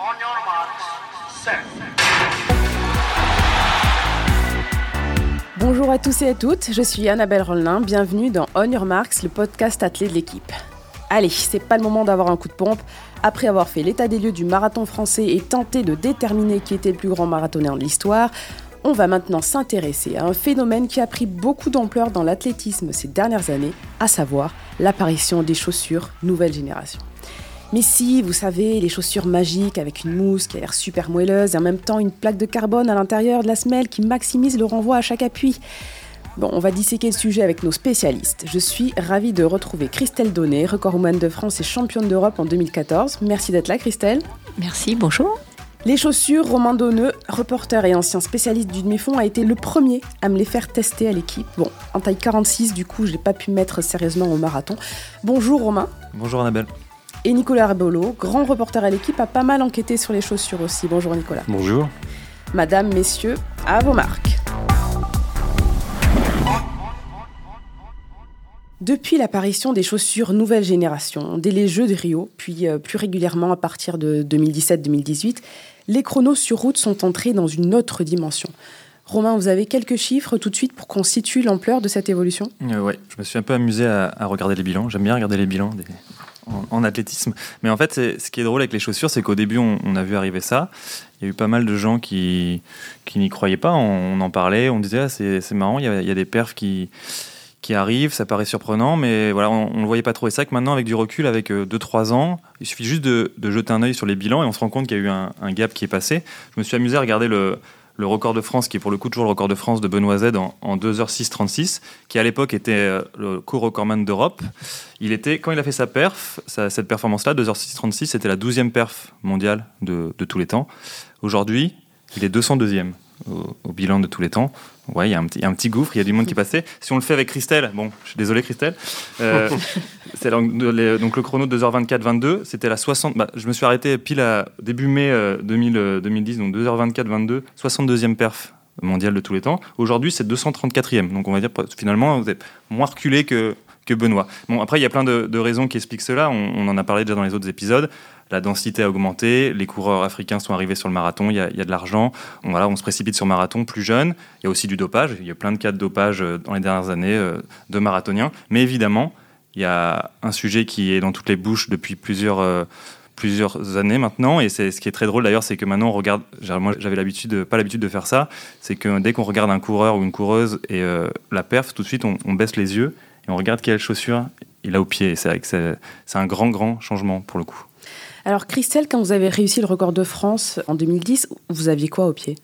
On your marks. Bonjour à tous et à toutes, je suis Annabelle Rollin, bienvenue dans On Your Marks, le podcast attelé de l'équipe. Allez, c'est pas le moment d'avoir un coup de pompe. Après avoir fait l'état des lieux du marathon français et tenté de déterminer qui était le plus grand marathonien de l'histoire, on va maintenant s'intéresser à un phénomène qui a pris beaucoup d'ampleur dans l'athlétisme ces dernières années, à savoir l'apparition des chaussures nouvelle génération. Mais si, vous savez, les chaussures magiques avec une mousse qui a l'air super moelleuse et en même temps une plaque de carbone à l'intérieur de la semelle qui maximise le renvoi à chaque appui. Bon, on va disséquer le sujet avec nos spécialistes. Je suis ravie de retrouver Christelle Donnet, recordwoman de France et championne d'Europe en 2014. Merci d'être là, Christelle. Merci, bonjour. Les chaussures, Romain Donneux, reporter et ancien spécialiste du demi-fond, a été le premier à me les faire tester à l'équipe. Bon, en taille 46, du coup, je n'ai pas pu mettre sérieusement au marathon. Bonjour Romain. Bonjour Annabelle. Et Nicolas Arbolo, grand reporter à l'équipe, a pas mal enquêté sur les chaussures aussi. Bonjour Nicolas. Bonjour. Madame, messieurs, à vos marques. Depuis l'apparition des chaussures nouvelle génération, dès les Jeux de Rio, puis euh, plus régulièrement à partir de 2017-2018, les chronos sur route sont entrés dans une autre dimension. Romain, vous avez quelques chiffres tout de suite pour qu'on situe l'ampleur de cette évolution? Euh, ouais, je me suis un peu amusé à, à regarder les bilans. J'aime bien regarder les bilans des- en, athlétisme. Mais en fait, ce qui est drôle avec les chaussures, c'est qu'au début, on, a vu arriver ça. Il y a eu pas mal de gens qui, qui n'y croyaient pas. On, en parlait, on disait ah, c'est marrant, il y, a, des perfs qui, qui arrivent, ça paraît surprenant, mais voilà, on ne voyait pas trop. Et c'est vrai que maintenant, avec du recul, avec 2-3 ans, il suffit juste de, de jeter un œil sur les bilans et on se rend compte qu'il y a eu un, un gap qui est passé. Je me suis amusé à regarder le, le record de France, qui est pour le coup toujours le record de France de Benoît Z en, en 2h6-36, qui à l'époque était euh, le co-recordman d'Europe. Il était, quand il a fait sa perf, cette performance-là, 2h6-36, c'était la 12e perf mondiale de, de tous les temps. Aujourd'hui, il est 202e au, au bilan de tous les temps. Ouais, il y, a un petit- il y a un petit gouffre, il y a du monde qui passé. Si on le fait avec Christelle, bon, je suis désolé Christelle, euh, c'est donc, le chrono de 2h24-22, c'était la 60. bah, je me suis arrêté pile à début mai euh, 2000, euh, 2010, donc 2h24-22, 62e perf mondiale de tous les temps. Aujourd'hui, c'est 234e. Donc on va dire finalement, vous êtes moins reculé que, que Benoît. Bon, après, il y a plein de, de raisons qui expliquent cela. On, on en a parlé déjà dans les autres épisodes. La densité a augmenté, les coureurs africains sont arrivés sur le marathon, il y a, de l'argent. On, se précipite sur marathon plus jeune. Il y a aussi du dopage. Il y a plein de cas de dopage euh, dans les dernières années euh, de marathoniens. Mais évidemment, il y a un sujet qui est dans toutes les bouches depuis plusieurs, euh, années maintenant. Et c'est ce qui est très drôle d'ailleurs, c'est que maintenant on regarde. Moi, j'avais l'habitude, pas l'habitude de faire ça. C'est que dès qu'on regarde un coureur ou une coureuse et la perf, tout de suite on, baisse les yeux et on regarde quelle chaussure il a au pied. C'est vrai que c'est un grand, grand changement pour le coup. Alors Christelle, quand vous avez réussi le record de France en 2010, vous aviez quoi au pied?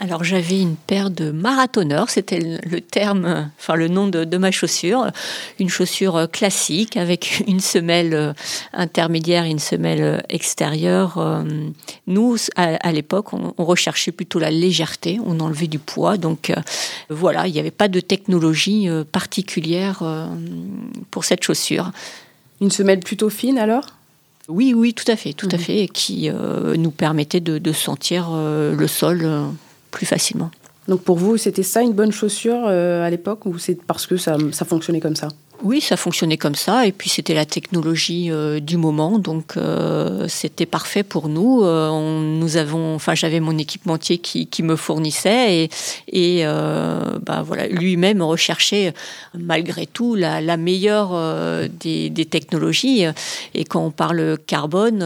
Alors j'avais une paire de marathonneurs, c'était le terme, enfin le nom de, de ma chaussure, une chaussure euh, classique avec une semelle euh, intermédiaire et une semelle euh, extérieure. Nous, à, à l'époque, on, on recherchait plutôt la légèreté, on enlevait du poids, donc euh, voilà, il n'y avait pas de technologie particulière pour cette chaussure. Une semelle plutôt fine alors? Oui, oui, tout à fait, tout à Mhm. fait, et qui euh, nous permettait de, de sentir euh, le sol euh, plus facilement. Donc pour vous, c'était ça une bonne chaussure à l'époque ou c'est parce que ça, ça fonctionnait comme ça? Oui, ça fonctionnait comme ça, et puis c'était la technologie euh, du moment, donc euh, c'était parfait pour nous. Euh, nous avons, enfin, j'avais mon équipementier qui, me fournissait, et, et bah, voilà, lui-même recherchait malgré tout la, meilleure des, technologies. Et quand on parle carbone,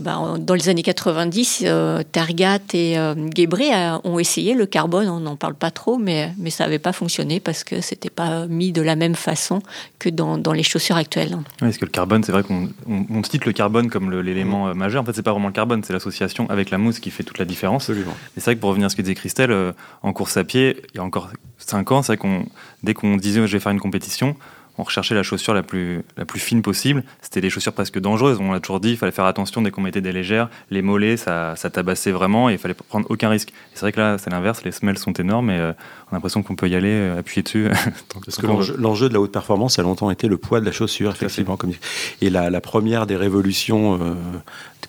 bah, dans les années 90, euh, Tergat et Guébré ont essayé le carbone. On n'en parle pas trop, mais, mais ça n'avait pas fonctionné parce que c'était pas mis de la même façon que dans, dans les chaussures actuelles. Oui, parce que le carbone, c'est vrai qu'on on, on cite le carbone comme l'élément euh, majeur. En fait, c'est pas vraiment le carbone, c'est l'association avec la mousse qui fait toute la différence. Absolument. Et c'est vrai que pour revenir à ce que disait Christelle, euh, en course à pied, il y a encore 5 ans, c'est vrai qu'on dès qu'on disait je vais faire une compétition, on recherchait la chaussure la plus, la plus fine possible. C'était des chaussures presque dangereuses. On l'a toujours dit, il fallait faire attention dès qu'on mettait des légères. Les mollets, ça, ça tabassait vraiment et il fallait prendre aucun risque. C'est vrai que là, c'est l'inverse. Les semelles sont énormes et euh, on a l'impression qu'on peut y aller, euh, appuyer dessus. Parce que l'enjeu- de la haute performance a longtemps été le poids de la chaussure, effectivement. Comme... Et la, la première des révolutions euh,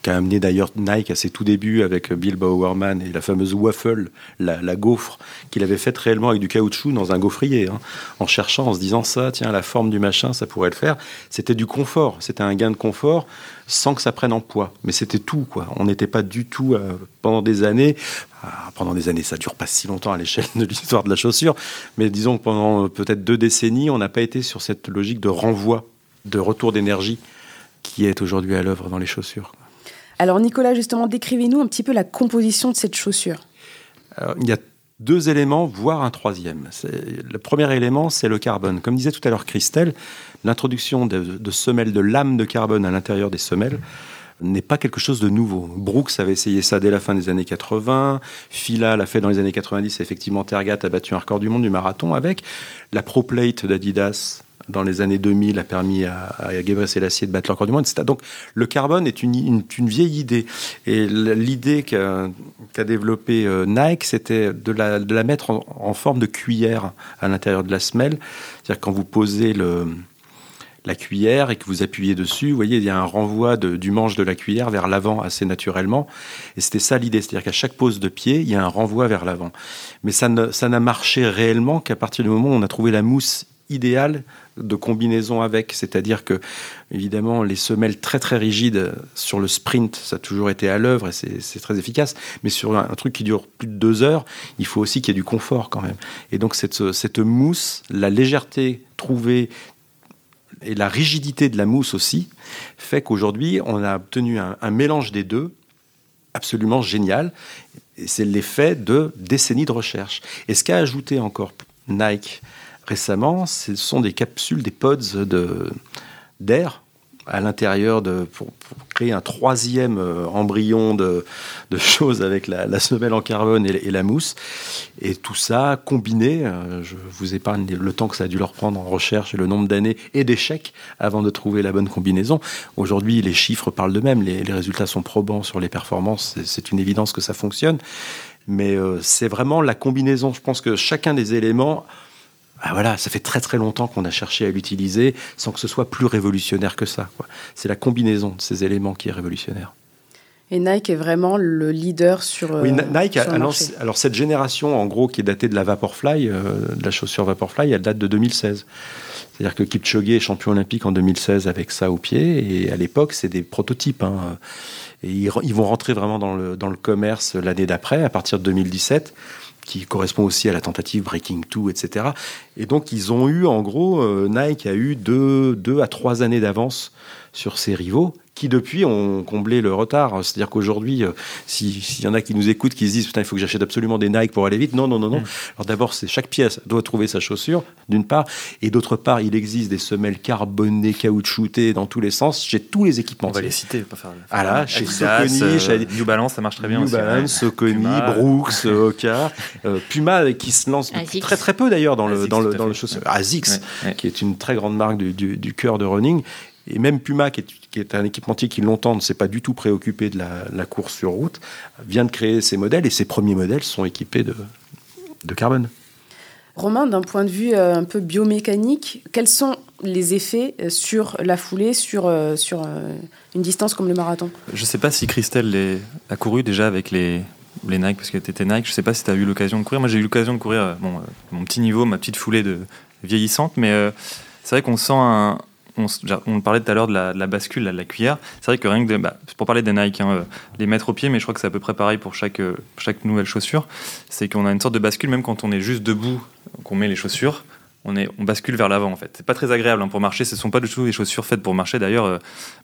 qu'a amené d'ailleurs Nike à ses tout débuts avec Bill Bowerman et la fameuse waffle, la, la gaufre, qu'il avait faite réellement avec du caoutchouc dans un gaufrier, hein, en cherchant, en se disant ça, tiens, la forme forme du machin, ça pourrait le faire. C'était du confort, c'était un gain de confort sans que ça prenne en poids. Mais c'était tout, quoi. On n'était pas du tout euh, pendant des années. Ah, pendant des années, ça dure pas si longtemps à l'échelle de l'histoire de la chaussure, mais disons que pendant euh, peut-être deux décennies, on n'a pas été sur cette logique de renvoi, de retour d'énergie qui est aujourd'hui à l'œuvre dans les chaussures. Alors Nicolas, justement, décrivez-nous un petit peu la composition de cette chaussure. il y a deux éléments, voire un troisième. Le premier élément, c'est le carbone. Comme disait tout à l'heure Christelle, l'introduction de, semelles, de lames de carbone à l'intérieur des semelles n'est pas quelque chose de nouveau. Brooks avait essayé ça dès la fin des années 80, Fila l'a fait dans les années 90, effectivement Tergat a battu un record du monde du marathon avec, la ProPlate d'Adidas dans les années 2000 a permis à, à Selassie de battre le du monde, etc. Donc le carbone est une, vieille idée. Et l'idée qu'a qu développée euh, Nike, c'était de la, mettre en, forme de cuillère à l'intérieur de la semelle. C'est-à-dire quand vous posez la cuillère et que vous appuyez dessus, vous voyez, il y a un renvoi du manche de la cuillère vers l'avant assez naturellement. Et c'était ça l'idée, c'est-à-dire qu'à chaque pose de pied, il y a un renvoi vers l'avant. Mais ça n'a marché réellement qu'à partir du moment où on a trouvé la mousse idéale de combinaison avec, c'est-à-dire que évidemment les semelles très très rigides sur le sprint, ça a toujours été à l'œuvre et c'est très efficace, mais sur un, truc qui dure plus de deux heures, il faut aussi qu'il y ait du confort quand même. Et donc cette, mousse, la légèreté trouvée et la rigidité de la mousse aussi, fait qu'aujourd'hui on a obtenu un, un mélange des deux absolument génial. C'est l'effet de décennies de recherche. Et ce qu'a ajouté encore Nike récemment, ce sont des capsules, des pods d'air à l'intérieur pour, créer un troisième euh, embryon de, choses avec la, semelle en carbone et, la mousse. Et tout ça combiné, euh, je vous épargne le temps que ça a dû leur prendre en recherche et le nombre d'années et d'échecs avant de trouver la bonne combinaison. Aujourd'hui, les chiffres parlent d'eux-mêmes, les, résultats sont probants sur les performances, c'est une évidence que ça fonctionne. Mais euh, c'est vraiment la combinaison. Je pense que chacun des éléments ah voilà, ça fait très très longtemps qu'on a cherché à l'utiliser sans que ce soit plus révolutionnaire que ça. C'est la combinaison de ces éléments qui est révolutionnaire. Et Nike est vraiment le leader sur. Oui, Nike. alors, alors, cette génération, en gros, qui est datée de la Vaporfly, euh, de la chaussure Vaporfly, elle date de 2016. C'est-à-dire que Kipchoge est champion olympique en 2016 avec ça au pied, et à l'époque, c'est des prototypes. Hein. Et ils, ils, vont rentrer vraiment dans le, dans le commerce l'année d'après, à partir de 2017 qui correspond aussi à la tentative Breaking 2, etc. Et donc, ils ont eu, en gros, euh, Nike a eu deux, deux à trois années d'avance sur ses rivaux qui depuis ont comblé le retard. C'est-à-dire qu'aujourd'hui, euh, s'il y en a qui nous écoutent, qui se disent putain, il faut que j'achète absolument des Nike pour aller vite. Non, non, non, non. Mm. Alors d'abord, c'est chaque pièce doit trouver sa chaussure, d'une part, et d'autre part, il existe des semelles carbonées, caoutchoutées dans tous les sens chez tous les équipements. On va les citer, pas faire. Ah là, chez Saucony, euh, chez New Balance, ça marche très bien New aussi. New Balance, Saucony, Brooks, Oka, euh, Puma qui se lance très très peu d'ailleurs dans le dans le dans le chaussure. Asics, qui est une très grande marque du, du, du cœur de running. Et même Puma, qui est, un équipementier qui longtemps ne s'est pas du tout préoccupé de la, course sur route, vient de créer ses modèles et ses premiers modèles sont équipés de, carbone. Romain, d'un point de vue euh, un peu biomécanique, quels sont les effets euh, sur la foulée, sur, euh, sur une distance comme le marathon? Je ne sais pas si Christelle a couru déjà avec les, les Nike, parce que tu étais Nike. Je ne sais pas si tu as eu l'occasion de courir. Moi, j'ai eu l'occasion de courir bon, mon petit niveau, ma petite foulée de vieillissante, mais c'est vrai qu'on sent un, on, parlait tout à l'heure de la, bascule, de la cuillère. C'est vrai que rien que bah, pour parler des Nike, hein, euh, les mettre au pied, mais je crois que c'est à peu près pareil pour chaque, euh, chaque nouvelle chaussure. C'est qu'on a une sorte de bascule, même quand on est juste debout, qu'on met les chaussures on, bascule vers l'avant en fait. C'est pas très agréable hein, pour marcher. Ce sont pas du tout des chaussures faites pour marcher. D'ailleurs, euh,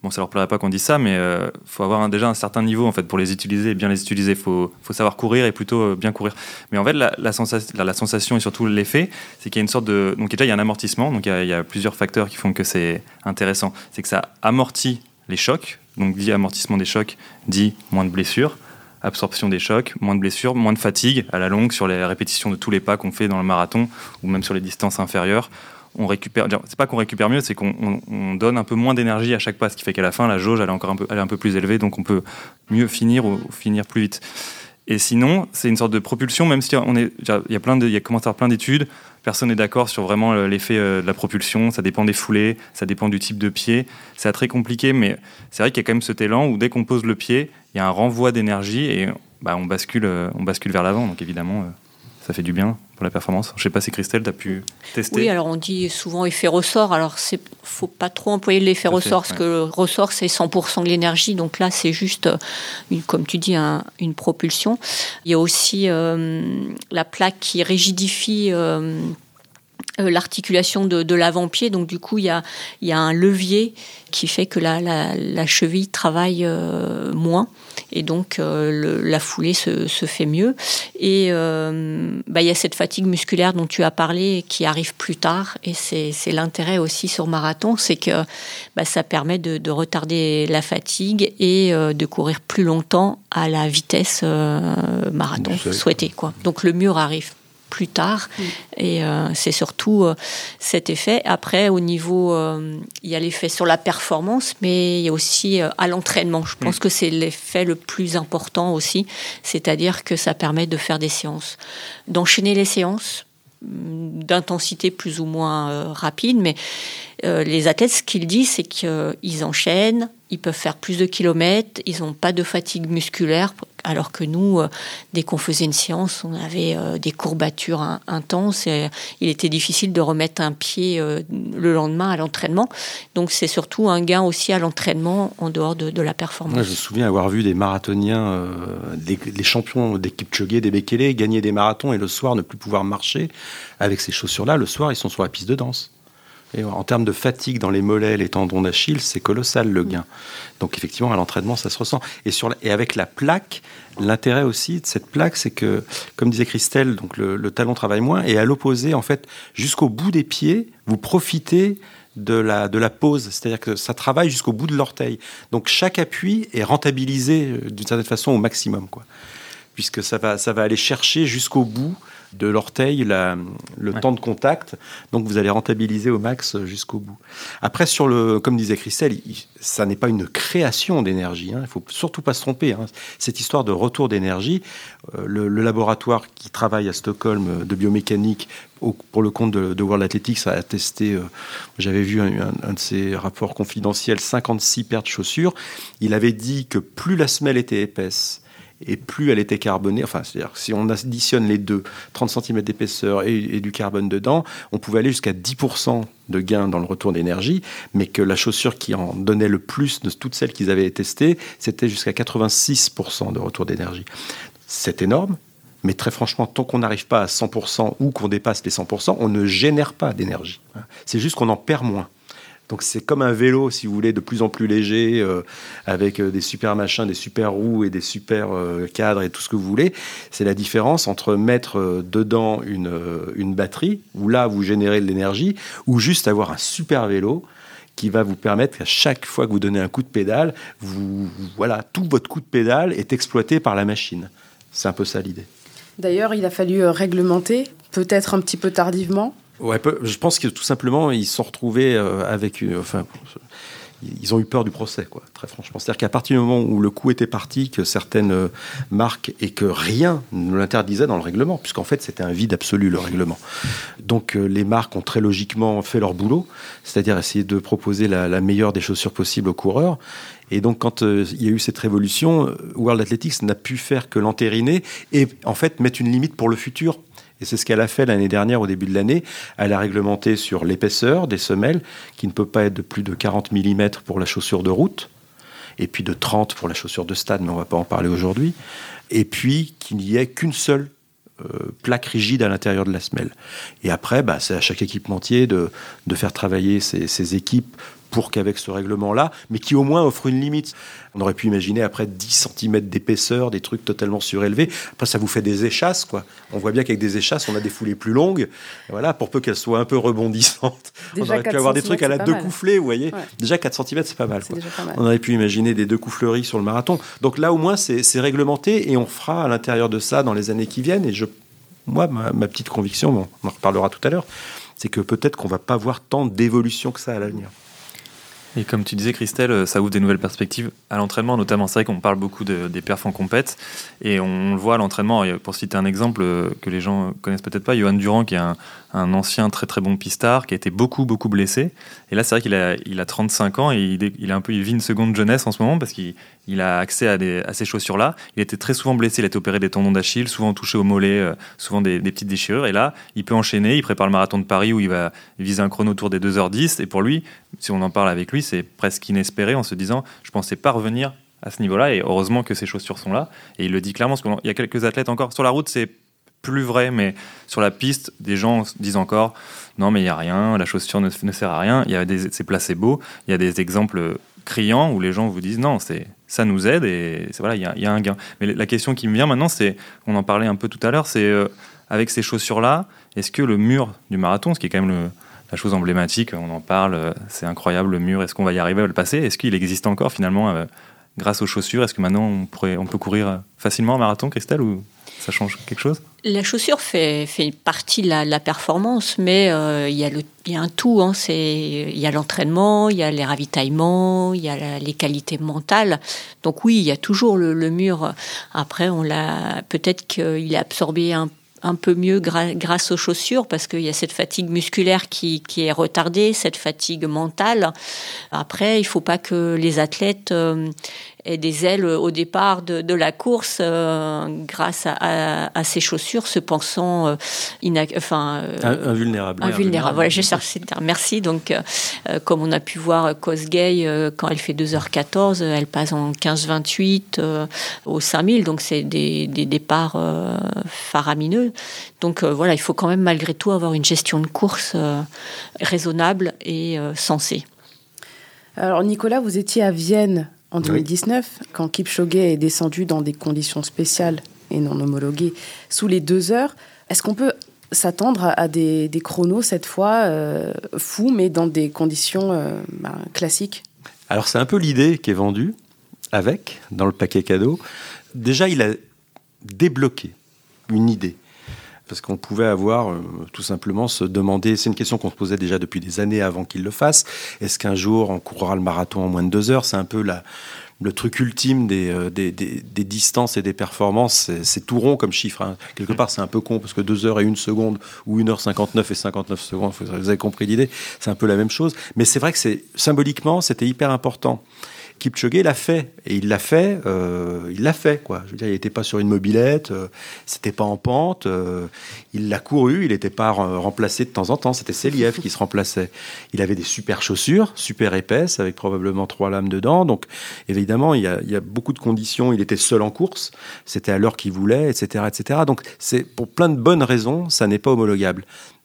bon, ça leur plairait pas qu'on dise ça, mais euh, faut avoir déjà un certain niveau en fait pour les utiliser et bien les utiliser. Faut, faut savoir courir et plutôt euh, bien courir. Mais en fait, la, sensation et surtout l'effet, c'est qu'il y a une sorte de donc déjà il y a un amortissement. Donc il y a, plusieurs facteurs qui font que c'est intéressant. C'est que ça amortit les chocs. Donc dit amortissement des chocs, dit moins de blessures absorption des chocs, moins de blessures, moins de fatigue à la longue sur les répétitions de tous les pas qu'on fait dans le marathon ou même sur les distances inférieures. On récupère, c'est pas qu'on récupère mieux, c'est qu'on donne un peu moins d'énergie à chaque pas, ce qui fait qu'à la fin la jauge elle est encore un peu, un peu plus élevée, donc on peut mieux finir ou finir plus vite. Et sinon, c'est une sorte de propulsion, même si on est, il y a plein de, il y a plein d'études. Personne n'est d'accord sur vraiment l'effet euh, de la propulsion. Ça dépend des foulées, ça dépend du type de pied. C'est très compliqué, mais c'est vrai qu'il y a quand même cet élan où dès qu'on pose le pied, il y a un renvoi d'énergie et bah, on bascule, euh, on bascule vers l'avant. Donc évidemment, ça fait du bien pour la performance. Je sais pas si Christelle, tu as pu tester. Oui, alors on dit souvent effet ressort. Alors il faut pas trop employer l'effet ressort parce que le ressort c'est 100% de l'énergie. Donc là c'est juste, une, comme tu dis, une propulsion. Il y a aussi la plaque qui rigidifie euh, l'articulation de, l'avant-pied. Donc du coup, il y a, y a, un levier qui fait que la, la, cheville travaille euh, moins et donc euh, la foulée se, se, fait mieux. Et bah, il y a cette fatigue musculaire dont tu as parlé qui arrive plus tard et c'est l'intérêt aussi sur marathon, c'est que bah, ça permet de, de, retarder la fatigue et de courir plus longtemps à la vitesse marathon souhaitée. Quoi. Donc le mur arrive plus tard. Mm. Et euh, c'est surtout euh, cet effet. Après, au niveau, euh, il y a l'effet sur la performance, mais il y a aussi à l'entraînement. Je pense mm. que c'est l'effet le plus important aussi, c'est-à-dire que ça permet de faire des séances, d'enchaîner les séances mm, d'intensité plus ou moins rapide, mais les athlètes, ce qu'ils disent, c'est qu'ils enchaînent, ils peuvent faire plus de kilomètres, ils n'ont pas de fatigue musculaire, alors que nous, euh, dès qu'on faisait une séance, on avait euh, des courbatures intenses et il était difficile de remettre un pied euh, le lendemain à l'entraînement. Donc c'est surtout un gain aussi à l'entraînement en dehors de, la performance. je me souviens avoir vu des marathoniens, des, champions d'équipe Kipchoge, des Bekele, gagner des marathons et le soir ne plus pouvoir marcher avec ces chaussures-là. Le soir, ils sont sur la piste de danse. Et en termes de fatigue dans les mollets, les tendons d'Achille, c'est colossal le gain. Donc effectivement, à l'entraînement, ça se ressent. Et, sur et avec la plaque, l'intérêt aussi de cette plaque, c'est que, comme disait Christelle, donc le, talon travaille moins. Et à l'opposé, en fait, jusqu'au bout des pieds, vous profitez de la, de la pose, c'est-à-dire que ça travaille jusqu'au bout de l'orteil. Donc chaque appui est rentabilisé euh, d'une certaine façon au maximum, quoi. puisque ça va, ça va aller chercher jusqu'au bout de l'orteil le temps de contact. Donc vous allez rentabiliser au max jusqu'au bout. Après, sur le, comme disait Christelle, ça n'est pas une création d'énergie. Hein. Il ne faut surtout pas se tromper. Hein. Cette histoire de retour d'énergie, euh, le, laboratoire qui travaille à Stockholm euh, de biomécanique pour le compte de, World Athletics a testé, euh, j'avais vu un, un, de ses rapports confidentiels, 56 paires de chaussures. Il avait dit que plus la semelle était épaisse, et plus elle était carbonée, enfin, c'est-à-dire si on additionne les deux, 30 cm d'épaisseur et, du carbone dedans, on pouvait aller jusqu'à 10% de gain dans le retour d'énergie, mais que la chaussure qui en donnait le plus de toutes celles qu'ils avaient testées, c'était jusqu'à 86% de retour d'énergie. C'est énorme, mais très franchement, tant qu'on n'arrive pas à 100% ou qu'on dépasse les 100%, on ne génère pas d'énergie. C'est juste qu'on en perd moins. Donc c'est comme un vélo, si vous voulez, de plus en plus léger, euh, avec euh, des super machins, des super roues et des super euh, cadres et tout ce que vous voulez. C'est la différence entre mettre dedans une, une batterie, où là vous générez de l'énergie, ou juste avoir un super vélo qui va vous permettre qu'à chaque fois que vous donnez un coup de pédale, vous, voilà, tout votre coup de pédale est exploité par la machine. C'est un peu ça l'idée. D'ailleurs, il a fallu réglementer, peut-être un petit peu tardivement, Je pense que tout simplement, ils se sont retrouvés euh, avec. Enfin, ils ont eu peur du procès, quoi, très franchement. C'est-à-dire qu'à partir du moment où le coup était parti, que certaines euh, marques et que rien ne l'interdisait dans le règlement, puisqu'en fait c'était un vide absolu le règlement. Donc euh, les marques ont très logiquement fait leur boulot, c'est-à-dire essayer de proposer la, meilleure des chaussures possibles aux coureurs. Et donc, quand il y a eu cette révolution, World Athletics n'a pu faire que l'entériner et en fait mettre une limite pour le futur c'est ce qu'elle a fait l'année dernière au début de l'année. Elle a réglementé sur l'épaisseur des semelles, qui ne peut pas être de plus de 40 mm pour la chaussure de route, et puis de 30 pour la chaussure de stade, mais on ne va pas en parler aujourd'hui. Et puis qu'il n'y ait qu'une seule euh, plaque rigide à l'intérieur de la semelle. Et après, bah, c'est à chaque équipementier de, faire travailler ses équipes pour qu'avec ce règlement-là, mais qui au moins offre une limite. On aurait pu imaginer après 10 cm d'épaisseur, des trucs totalement surélevés. Après, ça vous fait des échasses, quoi. On voit bien qu'avec des échasses, on a des foulées plus longues. voilà, pour peu qu'elles soient un peu rebondissantes. on aurait pu avoir des trucs à la deux coufflés, vous voyez. Déjà 4 cm, c'est pas, mal, On aurait pu imaginer des deux couffleries sur le marathon. Donc là, au moins, c'est réglementé et on fera à l'intérieur de ça dans les années qui viennent. Et je, moi, ma, ma petite conviction, on en reparlera tout à l'heure, c'est que peut-être qu'on va pas voir tant d'évolution que ça à l'avenir. Et comme tu disais, Christelle, euh, ça ouvre des nouvelles perspectives à l'entraînement, notamment. C'est vrai qu'on parle beaucoup des perfs en compète, et on le voit à l'entraînement. Pour citer un exemple euh, que les gens connaissent peut-être pas, Johan Durand, qui est un, ancien très très bon pistard, qui a été beaucoup beaucoup blessé. Et là, c'est vrai qu'il a, il a 35 ans et il, il, a un peu, il vit une seconde jeunesse en ce moment parce qu'il il a accès à, ces chaussures-là. Il était très souvent blessé, il a été opéré des tendons d'Achille, souvent touché au mollet, euh, souvent des, petites déchirures. Et là, il peut enchaîner, il prépare le marathon de Paris où il va viser un chrono autour des 2h10. Et pour lui, si on en parle avec lui, c'est presque inespéré en se disant, je pensais pas revenir à ce niveau-là. Et heureusement que ces chaussures sont là. Et il le dit clairement, parce qu'il y a quelques athlètes encore. Sur la route, c'est plus vrai, mais sur la piste, des gens disent encore non, mais il n'y a rien, la chaussure ne, sert à rien. Il y a des, c'est placebo. Il y a des exemples criants où les gens vous disent non, c'est ça nous aide et voilà, il y, a un gain. Mais la question qui me vient maintenant, c'est, on en parlait un peu tout à l'heure, c'est euh, avec ces chaussures-là, est-ce que le mur du marathon, ce qui est quand même la chose emblématique, on en parle, euh, c'est incroyable le mur, est-ce qu'on va y arriver à le passer? Est-ce qu'il existe encore finalement euh, grâce aux chaussures Est-ce que maintenant on, pourrait, on peut courir facilement un marathon, Christelle, ou ça change quelque chose? La chaussure fait, fait partie de la, performance, mais euh, il, y y a un tout. Hein, il y a l'entraînement, il y a les ravitaillements, il y a les qualités mentales. Donc oui, il y a toujours le, mur. Après, on l'a peut-être qu'il a absorbé un un peu mieux grâce aux chaussures parce qu'il y a cette fatigue musculaire qui, qui, est retardée, cette fatigue mentale. Après, il faut pas que les athlètes euh, aient des ailes au départ de, de la course euh, grâce à, à, à, ces chaussures, se pensant euh, enfin, invulnérable. Invulnérable. Voilà, j'ai cherché le terme. Merci. Donc, euh, comme on a pu voir Kosgei, quand elle fait 2h14, elle passe en 15-28 au 5000. Donc, c'est des, des, départs faramineux. Donc euh, voilà, il faut quand même malgré tout avoir une gestion de course euh, raisonnable et euh, sensée. Alors Nicolas, vous étiez à Vienne en 2019 oui. quand Kipchoge est descendu dans des conditions spéciales et non homologuées sous les deux heures. Est-ce qu'on peut s'attendre à, à des, des, chronos cette fois euh, fous, mais dans des conditions euh, ben, classiques? Alors c'est un peu l'idée qui est vendue avec dans le paquet cadeau. Déjà, il a débloqué une idée parce qu'on pouvait avoir euh, tout simplement se demander, c'est une question qu'on se posait déjà depuis des années avant qu'il le fasse, est-ce qu'un jour on courra le marathon en moins de deux heures? C'est un peu la, le truc ultime des, euh, des, distances et des performances, c'est tout rond comme chiffre. Hein. Quelque part, c'est un peu con parce que 2 heures et 1 seconde ou 1 heure 59 et 59 secondes, vous avez compris l'idée, c'est un peu la même chose. Mais c'est vrai que symboliquement, c'était hyper important. Kipchoge l'a fait et il l'a fait, euh, il l'a fait quoi. Je veux dire, il n'était pas sur une mobilette, euh, c'était pas en pente, euh, il l'a couru, il n'était pas remplacé de temps en temps, c'était Seliev qui se remplaçait. Il avait des super chaussures, super épaisses avec probablement trois lames dedans, donc évidemment il y a, il y a beaucoup de conditions. Il était seul en course, c'était à l'heure qu'il voulait, etc., etc. Donc c'est pour plein de bonnes raisons, ça n'est pas homologable.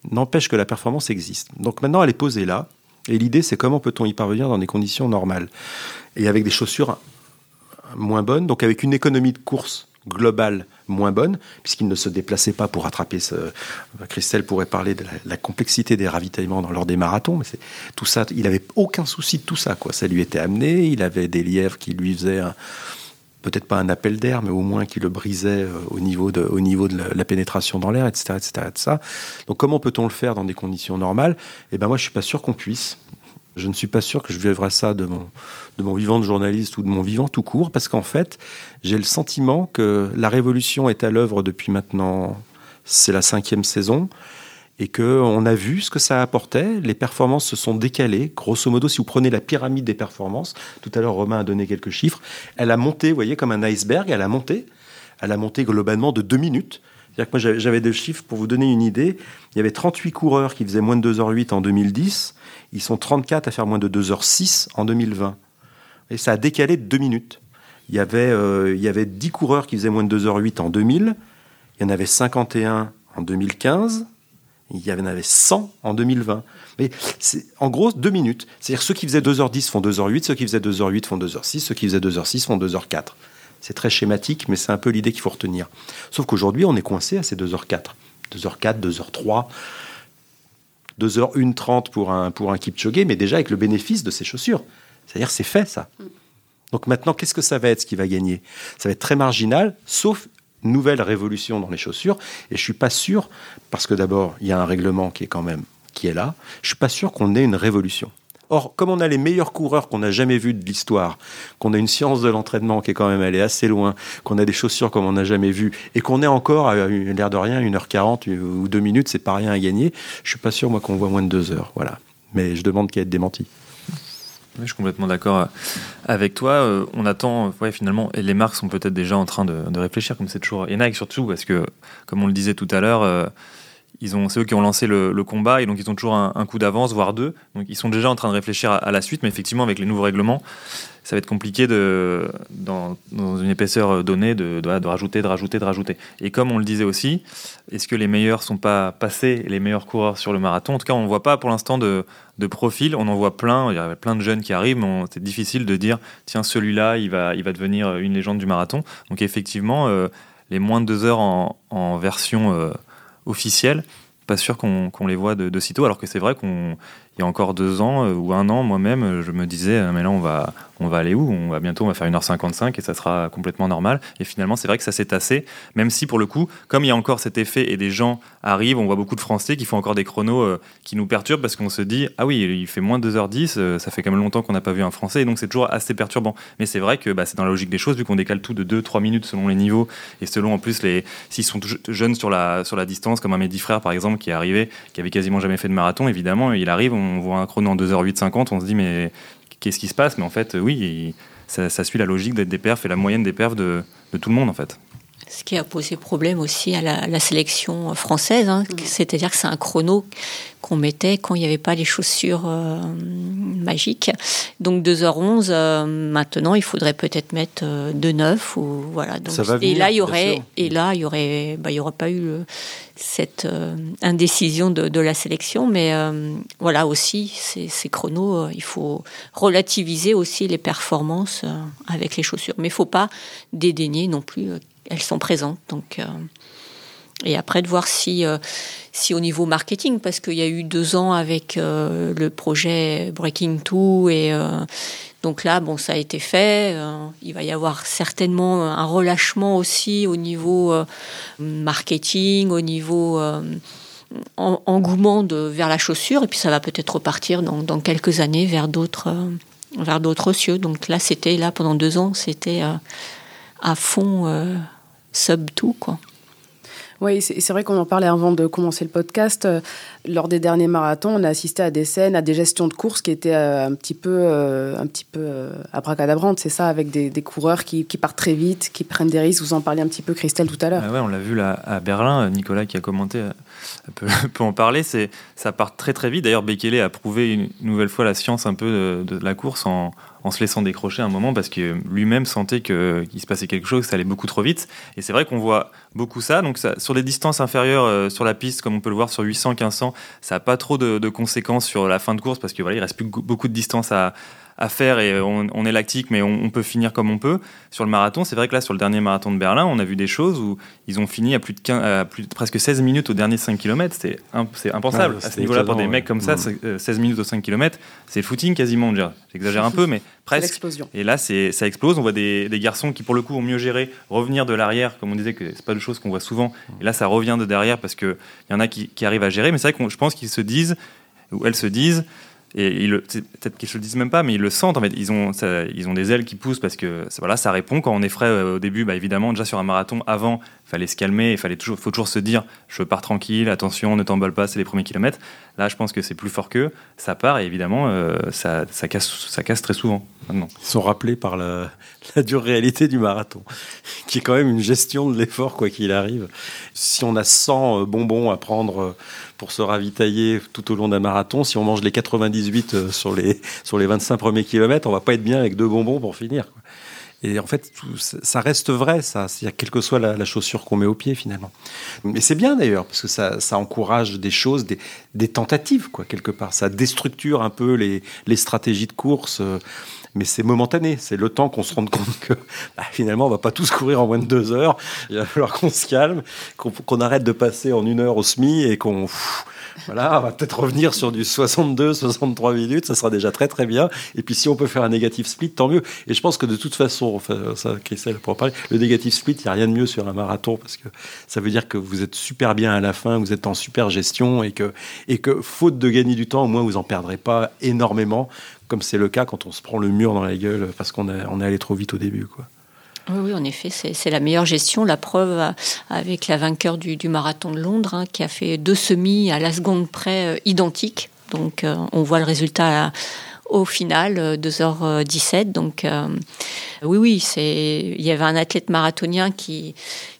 N'empêche que la performance existe. Donc maintenant elle est posée là. Et l'idée, c'est comment peut-on y parvenir dans des conditions normales? Et avec des chaussures moins bonnes, donc avec une économie de course globale moins bonne, puisqu'il ne se déplaçait pas pour attraper ce... Christelle pourrait parler de la, complexité des ravitaillements dans, lors des marathons, mais tout ça, il n'avait aucun souci de tout ça, quoi. Ça lui était amené, il avait des lièvres qui lui faisaient peut-être pas un appel d'air, mais au moins qui le brisait euh, au niveau de, au niveau de la, la pénétration dans l'air, etc., etc., etc. Donc comment peut-on le faire dans des conditions normales? Eh ben moi, je suis pas sûr qu'on puisse. Je ne suis pas sûr que je vivrai ça de mon, vivant de journaliste ou de mon vivant tout court, parce qu'en fait, j'ai le sentiment que la révolution est à l'œuvre depuis maintenant, c'est la cinquième saison, et qu'on a vu ce que ça apportait. Les performances se sont décalées. Grosso modo, si vous prenez la pyramide des performances, tout à l'heure Romain a donné quelques chiffres, elle a monté, vous voyez, comme un iceberg, elle a monté. Elle a monté globalement de deux minutes. Moi, j'avais des chiffres pour vous donner une idée. Il y avait 38 coureurs qui faisaient moins de 2h08 en 2010. Ils sont 34 à faire moins de 2h06 en 2020. Et ça a décalé de 2 minutes. Il y, avait, euh, il y avait 10 coureurs qui faisaient moins de 2h08 en 2000. Il y en avait 51 en 2015. Il y en avait 100 en 2020. Mais c'est en gros 2 minutes. C'est-à-dire ceux qui faisaient 2h10 font 2h08, ceux qui faisaient 2h08 font 2h06, ceux qui faisaient 2h06 font 2h04. C'est très schématique, mais c'est un peu l'idée qu'il faut retenir. Sauf qu'aujourd'hui, on est coincé à ces 2h04. 2h04, 2h03, 2h1 30 pour un, pour un Kipchoge, mais déjà avec le bénéfice de ses chaussures. C'est-à-dire, c'est fait, ça. Donc maintenant, qu'est-ce que ça va être ce qui va gagner? Ça va être très marginal, sauf nouvelle révolution dans les chaussures. Et je suis pas sûr, parce que d'abord, il y a un règlement qui est quand même qui est là. Je suis pas sûr qu'on ait une révolution. Or, comme on a les meilleurs coureurs qu'on n'a jamais vus de l'histoire, qu'on a une science de l'entraînement qui est quand même allée assez loin, qu'on a des chaussures comme on n'a jamais vu, et qu'on est encore, à l'air de rien, 1h40 ou 2 minutes, c'est pas rien à gagner, je suis pas sûr, moi, qu'on voit moins de 2 heures. Voilà. Mais je demande qu'il y ait démenti. je suis complètement d'accord avec toi. On attend, ouais, finalement, et les marques sont peut-être déjà en train de, de réfléchir, comme c'est toujours. Et Nike surtout, parce que, comme on le disait tout à l'heure, ils ont, c'est eux qui ont lancé le, combat et donc ils ont toujours un, coup d'avance, voire deux. Donc ils sont déjà en train de réfléchir à, la suite, mais effectivement avec les nouveaux règlements, ça va être compliqué de, dans, une épaisseur donnée de, de, rajouter, de rajouter, de rajouter. Et comme on le disait aussi, est-ce que les meilleurs sont pas passés, les meilleurs coureurs sur le marathon? En tout cas, on ne voit pas pour l'instant de, de profil. On en voit plein. Il y a plein de jeunes qui arrivent, mais c'est difficile de dire tiens celui-là, il va, il va devenir une légende du marathon. Donc effectivement, euh, les moins de deux heures en, en version euh, officiels, pas sûr qu'on les voit de, de, sitôt, alors que c'est vrai qu'on il y a encore deux ans euh, ou un an, moi-même, je me disais, euh, mais là, on va, on va aller où? On va bientôt, on va faire 1h55 et ça sera complètement normal. Et finalement, c'est vrai que ça s'est tassé, même si pour le coup, comme il y a encore cet effet et des gens arrivent, on voit beaucoup de Français qui font encore des chronos euh, qui nous perturbent parce qu'on se dit, ah oui, il fait moins de 2h10, ça fait quand même longtemps qu'on n'a pas vu un Français, et donc c'est toujours assez perturbant. Mais c'est vrai que bah, c'est dans la logique des choses, vu qu'on décale tout de 2-3 minutes selon les niveaux et selon en plus les s'ils sont jeunes sur la, sur la distance, comme un Mehdi Frère par exemple, qui est arrivé, qui avait quasiment jamais fait de marathon, évidemment, il arrive, on voit un chrono en 2h8-50, on se dit mais qu'est-ce qui se passe? Mais en fait, oui, ça, suit la logique d'être des perfs et la moyenne des perfs de, de tout le monde en fait. Ce qui a posé problème aussi à la, sélection française, hein. mmh. c'est-à-dire que c'est un chrono qu'on mettait quand il n'y avait pas les chaussures euh, magiques. Donc 2h11, euh, maintenant il faudrait peut-être mettre euh, 2h09 ou voilà. Donc, et là il y aurait et là il y aurait bah, il y aurait pas eu cette euh, indécision de, de, la sélection, mais voilà aussi ces, ces chronos, il faut relativiser aussi les performances avec les chaussures, mais il faut pas dédaigner non plus elles sont présentes. Donc, euh, et après de voir si, euh, si au niveau marketing, parce qu'il y a eu deux ans avec euh, le projet Breaking Two et donc là, bon, ça a été fait. il va y avoir certainement un relâchement aussi au niveau marketing, au niveau engouement de, vers la chaussure, et puis ça va peut-être repartir dans, dans, quelques années vers d'autres vers d'autres cieux. Donc là, c'était là pendant deux ans, c'était à fond sub tout, quoi. Oui, c'est vrai qu'on en parlait avant de commencer le podcast. Euh, lors des derniers marathons, on a assisté à des scènes, à des gestions de course qui étaient euh, un petit peu, euh, un petit peu abracadabrantes, c'est ça, avec des, coureurs qui, partent très vite, qui prennent des risques. Vous en parliez un petit peu, Christelle, tout à l'heure. Ah ouais, on l'a vu là à Berlin. Nicolas qui a commenté peut, peut en parler. C'est ça part très très vite. D'ailleurs, Bekele a prouvé une nouvelle fois la science un peu de, de la course en, en se laissant décrocher un moment parce que lui-même sentait qu'il se passait quelque chose, que ça allait beaucoup trop vite. Et c'est vrai qu'on voit beaucoup ça. Donc sur les distances inférieures euh, sur la piste, comme on peut le voir sur 800, 1500, ça n'a pas trop de, conséquences sur la fin de course parce que voilà, il reste plus beaucoup de distance à, à faire et on, est lactique, mais on, peut finir comme on peut. Sur le marathon, c'est vrai que là, sur le dernier marathon de Berlin, on a vu des choses où ils ont fini à plus de, 15, plus presque 16 minutes au dernier 5 km. C'est impensable. à ce niveau-là, pour des mecs comme ça, 16 mmh. minutes au 5 km, c'est footing quasiment. J'exagère un peu, mais presque. Et là, ça explose. On voit des, garçons qui, pour le coup, ont mieux géré, revenir de l'arrière, comme on disait, que c'est pas des choses qu'on voit souvent. Et là, ça revient de derrière parce qu'il y en a qui, qui arrivent à gérer. Mais c'est vrai que je pense qu'ils se disent, ou elles se disent, et peut-être qu'ils ne le disent même pas, mais ils le sentent. En fait, ils ont, ils ont des ailes qui poussent parce que voilà, ça répond quand on est frais euh, au début. Bah, évidemment, déjà sur un marathon, avant, fallait se calmer, il fallait toujours, faut toujours se dire, je pars tranquille, attention, ne t'emballe pas, c'est les premiers kilomètres. Là, je pense que c'est plus fort qu'eux, ça part et évidemment, euh, ça, ça, casse, ça casse très souvent. Maintenant. Ils sont rappelés par la, dure réalité du marathon, qui est quand même une gestion de l'effort quoi qu'il arrive. Si on a 100 euh, bonbons à prendre pour se ravitailler tout au long d'un marathon. Si on mange les 98 euh, sur les, sur les 25 premiers kilomètres, on va pas être bien avec deux bonbons pour finir. Et en fait, ça reste vrai, ça, quelle que soit la, chaussure qu'on met au pied finalement. Mais c'est bien d'ailleurs, parce que ça, encourage des choses, des, tentatives, quoi, quelque part. Ça déstructure un peu les, les stratégies de course. Euh, mais c'est momentané. C'est le temps qu'on se rende compte que bah, finalement, on va pas tous courir en moins de deux heures. Il va falloir qu'on se calme, qu'on arrête de passer en une heure au SMI et qu'on voilà, on va peut-être revenir sur du 62, 63 minutes, ça sera déjà très très bien. Et puis si on peut faire un négatif split, tant mieux. Et je pense que de toute façon, enfin, ça, Christelle pour parler, le négatif split, il n'y a rien de mieux sur un marathon parce que ça veut dire que vous êtes super bien à la fin, vous êtes en super gestion et que, et que faute de gagner du temps, au moins vous en perdrez pas énormément comme c'est le cas quand on se prend le mur dans la gueule parce qu'on on est allé trop vite au début. Quoi. Oui, en effet, c'est la meilleure gestion. La preuve euh, avec la vainqueur du, marathon de Londres, hein, qui a fait deux semis à la seconde près euh, identiques. Donc, euh, on voit le résultat au final, 2h17. Donc, oui, oui, c'est, il y avait un athlète marathonien qui,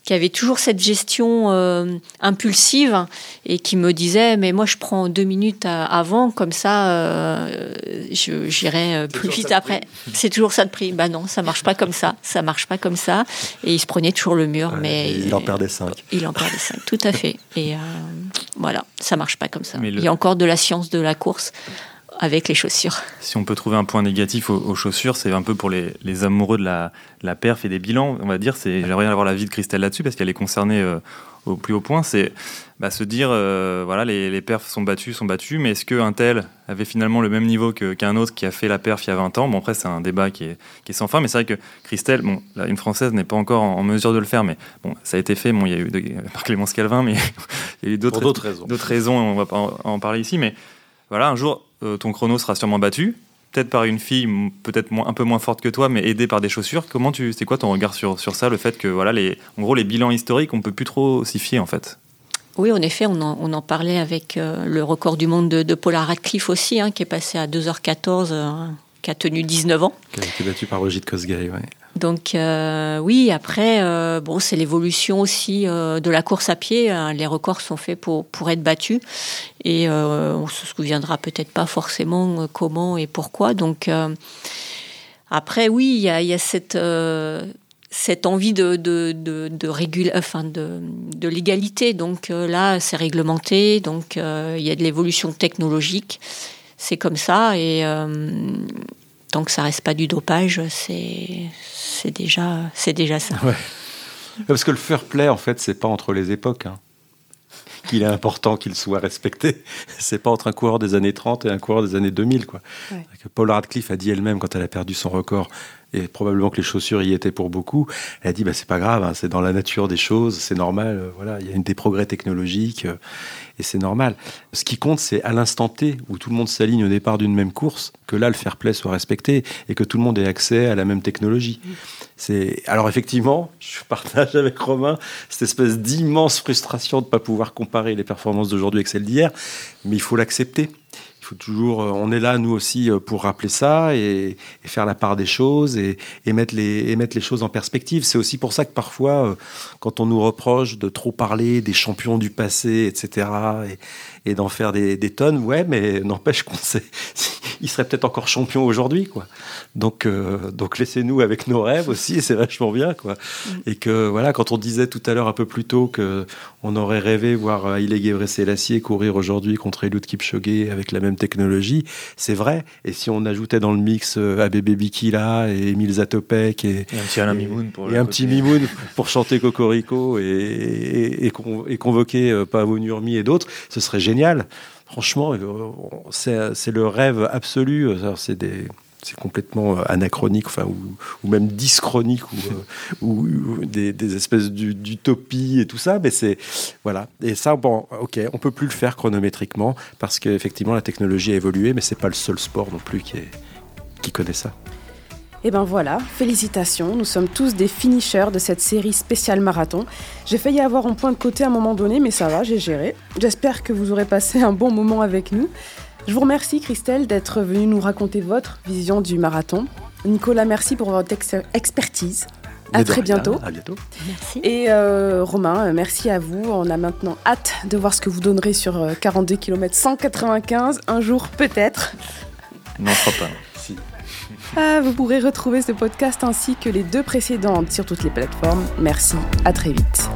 qui avait toujours cette gestion euh, impulsive et qui me disait mais moi je prends deux minutes avant comme ça euh, j'irai euh, plus vite après. c'est toujours ça de prix. Bah non ça marche pas comme ça ça marche pas comme ça. Et il se prenait toujours le mur mais il en perdait cinq. il en perdait cinq tout à fait. Et voilà ça marche pas comme ça. Il y a encore de la science de la course avec les chaussures. Si on peut trouver un point négatif aux, chaussures, c'est un peu pour les, amoureux de la, la, perf et des bilans, on va dire. J'aimerais avoir la vie de Christelle là-dessus parce qu'elle est concernée euh, au plus haut point. C'est bah, se dire, euh, voilà, les, les, perfs sont battus, sont battus, mais est-ce qu'un tel avait finalement le même niveau qu'un autre qui a fait la perf il y a 20 ans? Bon, après, c'est un débat qui est, qui est, sans fin, mais c'est vrai que Christelle, bon, une Française n'est pas encore en, mesure de le faire, mais bon, ça a été fait. Bon, il y a eu de, par Clémence Calvin, mais il y a eu d'autres raisons. raisons, on va pas en, en parler ici, mais voilà, un jour, ton chrono sera sûrement battu, peut-être par une fille peut-être un peu moins forte que toi, mais aidée par des chaussures. Comment tu, c'est quoi ton regard sur, sur ça, le fait que voilà, les, en gros, les bilans historiques, on peut plus trop s'y fier en fait? Oui, en effet, on en, on en parlait avec euh, le record du monde de, de Paula Radcliffe aussi, hein, qui est passé à 2h14, euh, qui a tenu 19 ans. Qui a été battu par Brigitte Kosgei, oui. Donc euh, oui, après, euh, bon, c'est l'évolution aussi euh, de la course à pied. Hein. Les records sont faits pour, pour être battus et on se souviendra peut-être pas forcément comment et pourquoi. Donc après, oui, il y a, y a, cette cette envie de de de, de enfin de, de l'égalité. Donc là, c'est réglementé. Donc il y a de l'évolution technologique. C'est comme ça et tant que ça reste pas du dopage, c'est déjà c'est déjà ça. Parce que le fair play en fait, c'est pas entre les époques. Hein. qu'il est important qu'il soit respecté. C'est pas entre un coureur des années 30 et un coureur des années 2000. Quoi. Paul Radcliffe a dit elle-même quand elle a perdu son record, et probablement que les chaussures y étaient pour beaucoup, elle a dit bah, c'est pas grave, hein, c'est dans la nature des choses, c'est normal, euh, voilà, il y a une des progrès technologiques euh, et c'est normal. Ce qui compte, c'est à l'instant T où tout le monde s'aligne au départ d'une même course, que là le fair play soit respecté et que tout le monde ait accès à la même technologie. C'est alors effectivement, je partage avec Romain cette espèce d'immense frustration de ne pas pouvoir comparer les performances d'aujourd'hui avec celles d'hier, mais il faut l'accepter toujours, euh, on est là nous aussi euh, pour rappeler ça et, faire la part des choses et, mettre les, mettre les choses en perspective. C'est aussi pour ça que parfois, euh, quand on nous reproche de trop parler des champions du passé, etc., et, d'en faire des, tonnes, ouais, mais n'empêche qu'on sait, il serait peut-être encore champion aujourd'hui, quoi. Donc, donc laissez-nous avec nos rêves aussi, c'est vachement bien, quoi. Mm. Et que voilà, quand on disait tout à l'heure un peu plus tôt que on aurait rêvé voir Haile Gebrselassie courir aujourd'hui contre Eliud Kipchoge avec la même technologie, c'est vrai. Et si on ajoutait dans le mix euh, ABB Bikila et Emile Zatopek et, un petit Alain Mimoun pour, un petit Mimoun pour chanter Cocorico et, et, et, convoquer euh, Pavo Nurmi et d'autres, ce serait génial. Franchement, euh, c'est le rêve absolu. C'est des c'est complètement euh, anachronique, enfin, ou, même dyschronique, ou, euh, des, espèces d'utopie et tout ça. Mais c'est voilà. Et ça, bon, ok, on peut plus le faire chronométriquement parce qu'effectivement la technologie a évolué, mais c'est pas le seul sport non plus qui, qui connaît ça. Et eh ben voilà, félicitations, nous sommes tous des finishers de cette série spéciale marathon. J'ai failli avoir un point de côté à un moment donné, mais ça va, j'ai géré. J'espère que vous aurez passé un bon moment avec nous. Je vous remercie Christelle d'être venue nous raconter votre vision du marathon. Nicolas, merci pour votre expertise. À très bientôt. À bientôt. Merci. Et euh, Romain, euh, merci à vous. On a maintenant hâte de voir ce que vous donnerez sur 42 km 195 un jour peut-être. Non, je crois pas. Ah, vous pourrez retrouver ce podcast ainsi que les deux précédentes sur toutes les plateformes. Merci, à très vite.